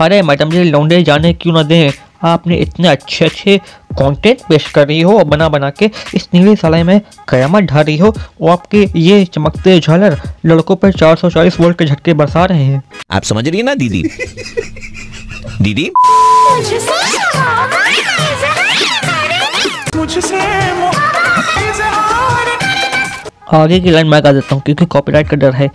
अरे मैडम जी लौंडे जाने क्यों ना दें? आपने इतने अच्छे अच्छे कंटेंट पेश कर रही हो और बना बना के। इस नीली सलाई में कयामत ढा रही हो और आपके ये चमकते झालर लड़कों पर 440 वोल्ट के झटके बरसा रहे हैं। आप समझ रही है ना दीदी? दीदी? आगे की लाइन मैं गा देता हूँ क्योंकि कॉपीराइट का डर है।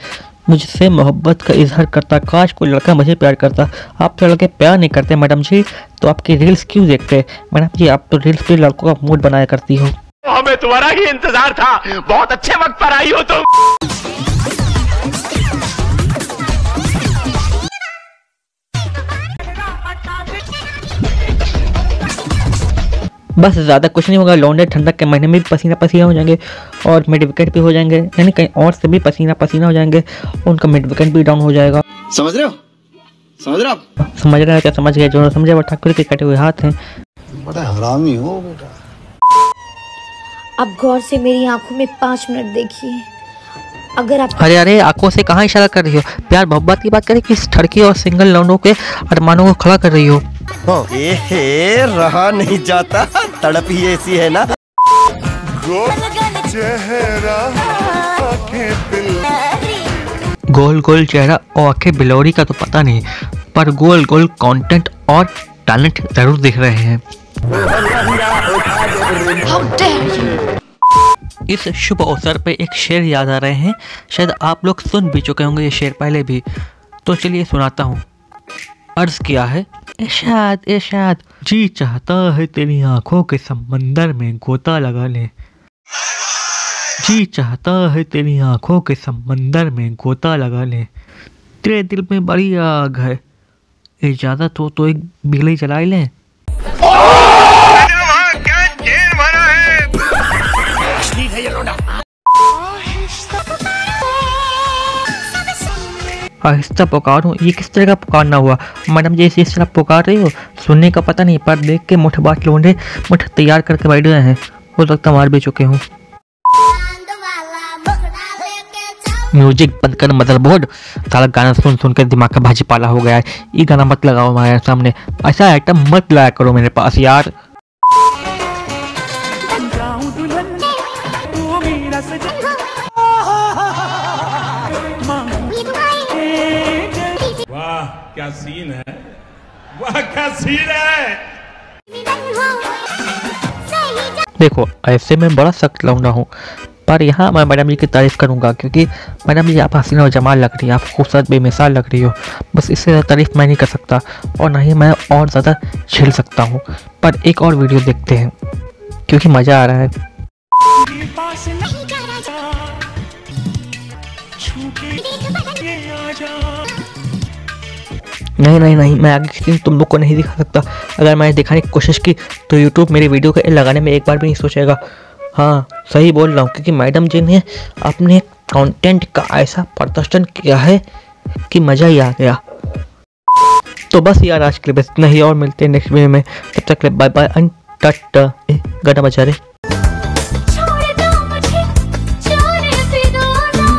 मुझसे मोहब्बत का इजहार करता, काश कोई लड़का मुझे प्यार करता। आप तो लड़के प्यार नहीं करते, मैडम जी तो आपकी रील्स क्यों देखते? मैडम जी, आप तो रील्स पे लड़कों का मूड बनाया करती हो। हमें तुम्हारा ही इंतज़ार था। बहुत अच्छे वक्त पर आई हो तुम। बस ज़्यादा कुछ नहीं होगा लौंडे ठंडक के महीने में भी पसीना पसीना हो जाएँगे और मिड विकेट भी हो जाएँगे यानी कहीं और से भी पसीना पसीना हो जाएँगे उनका मिड विकेट भी डाउन हो जाएगा। समझ रहे हो? समझ रहे हो समझ रहे हैं क्या? समझ गए जो समझे वो ठाकुर के कटे हुए हाथ हैं। बड़ा हरामी हो बेटा। आप गौर से मेरी आँखों में पाँच मिनट देखिए। अगर आप अरे अरे आँखों से कहाँ इशारा कर रही हो? प्यार मोहब्बत की बात करें किस ठड़की और सिंगल लौंडों के अरमानों को खड़ा कर रही हो? ए रहा नहीं जाता। तड़प ही ऐसी है ना। गोल गोल चेहरा और आँखें बिलोरी का तो पता नहीं पर गोल गोल कंटेंट और टैलेंट ज़रूर दिख रहे हैं। इस शुभ अवसर पे एक शेर याद आ रहे हैं। शायद आप लोग सुन भी चुके होंगे ये शेर पहले भी। तो चलिए सुनाता हूँ। अर्ज़ किया है इरशाद इशाद जी, चाहता है तेरी आँखों के समंदर में गोता लगा ले। जी, चाहता है तेरी आँखों के समंदर में गोता लगा ले। तेरे दिल में बड़ी आग है। इजाज़त हो तो एक बिगड़ी चलाई लें। आहिस्ता पुकारूं ये किस तरह का पुकारना हुआ? मैडम जी, इस तरह पुकार रही हो? सुनने का पता नहीं, पर देख के मुठ बाट लोंडे मुठ तैयार करके बैठ गए हैं। हो सकता मार भी चुके हूँ। म्यूज़िक बंद कर मदरबोर्ड सारा गाना सुन सुन कर दिमाग का भाजी पाला हो गया है। ये गाना मत लगाओ हमारे सामने। ऐसा आइटम मत लाया करो मेरे पास, यार। वाह क्या सीन है? वाह क्या सीन है? देखो ऐसे में बड़ा सख्त लौंडा हूँ पर यहाँ मैं मैडम जी की तारीफ़ करूँगा क्योंकि मैडम जी आप हसीना और जमाल लग रही है आप खूबसूरत बेमिसाल लग रही हो। बस इससे ज़्यादा तारीफ़ मैं नहीं कर सकता और ना ही मैं और ज़्यादा झेल सकता हूँ। पर एक और वीडियो देखते हैं क्योंकि मज़ा आ रहा है। नहीं नहीं नहीं, मैं आगे किसी तुम लोग को नहीं दिखा सकता। अगर मैंने दिखाने की कोशिश की तो यूट्यूब मेरी वीडियो को लगाने में एक बार भी नहीं सोचेगा। हाँ सही बोल रहा हूँ, क्योंकि मैडम जी ने अपने कंटेंट का ऐसा प्रदर्शन किया है कि मज़ा ही आ गया। तो बस यार, आज के लिए बस इतना ही, और मिलते हैं नेक्स्ट वीडियो में। तब तक बाय बाय गाना बजा रहे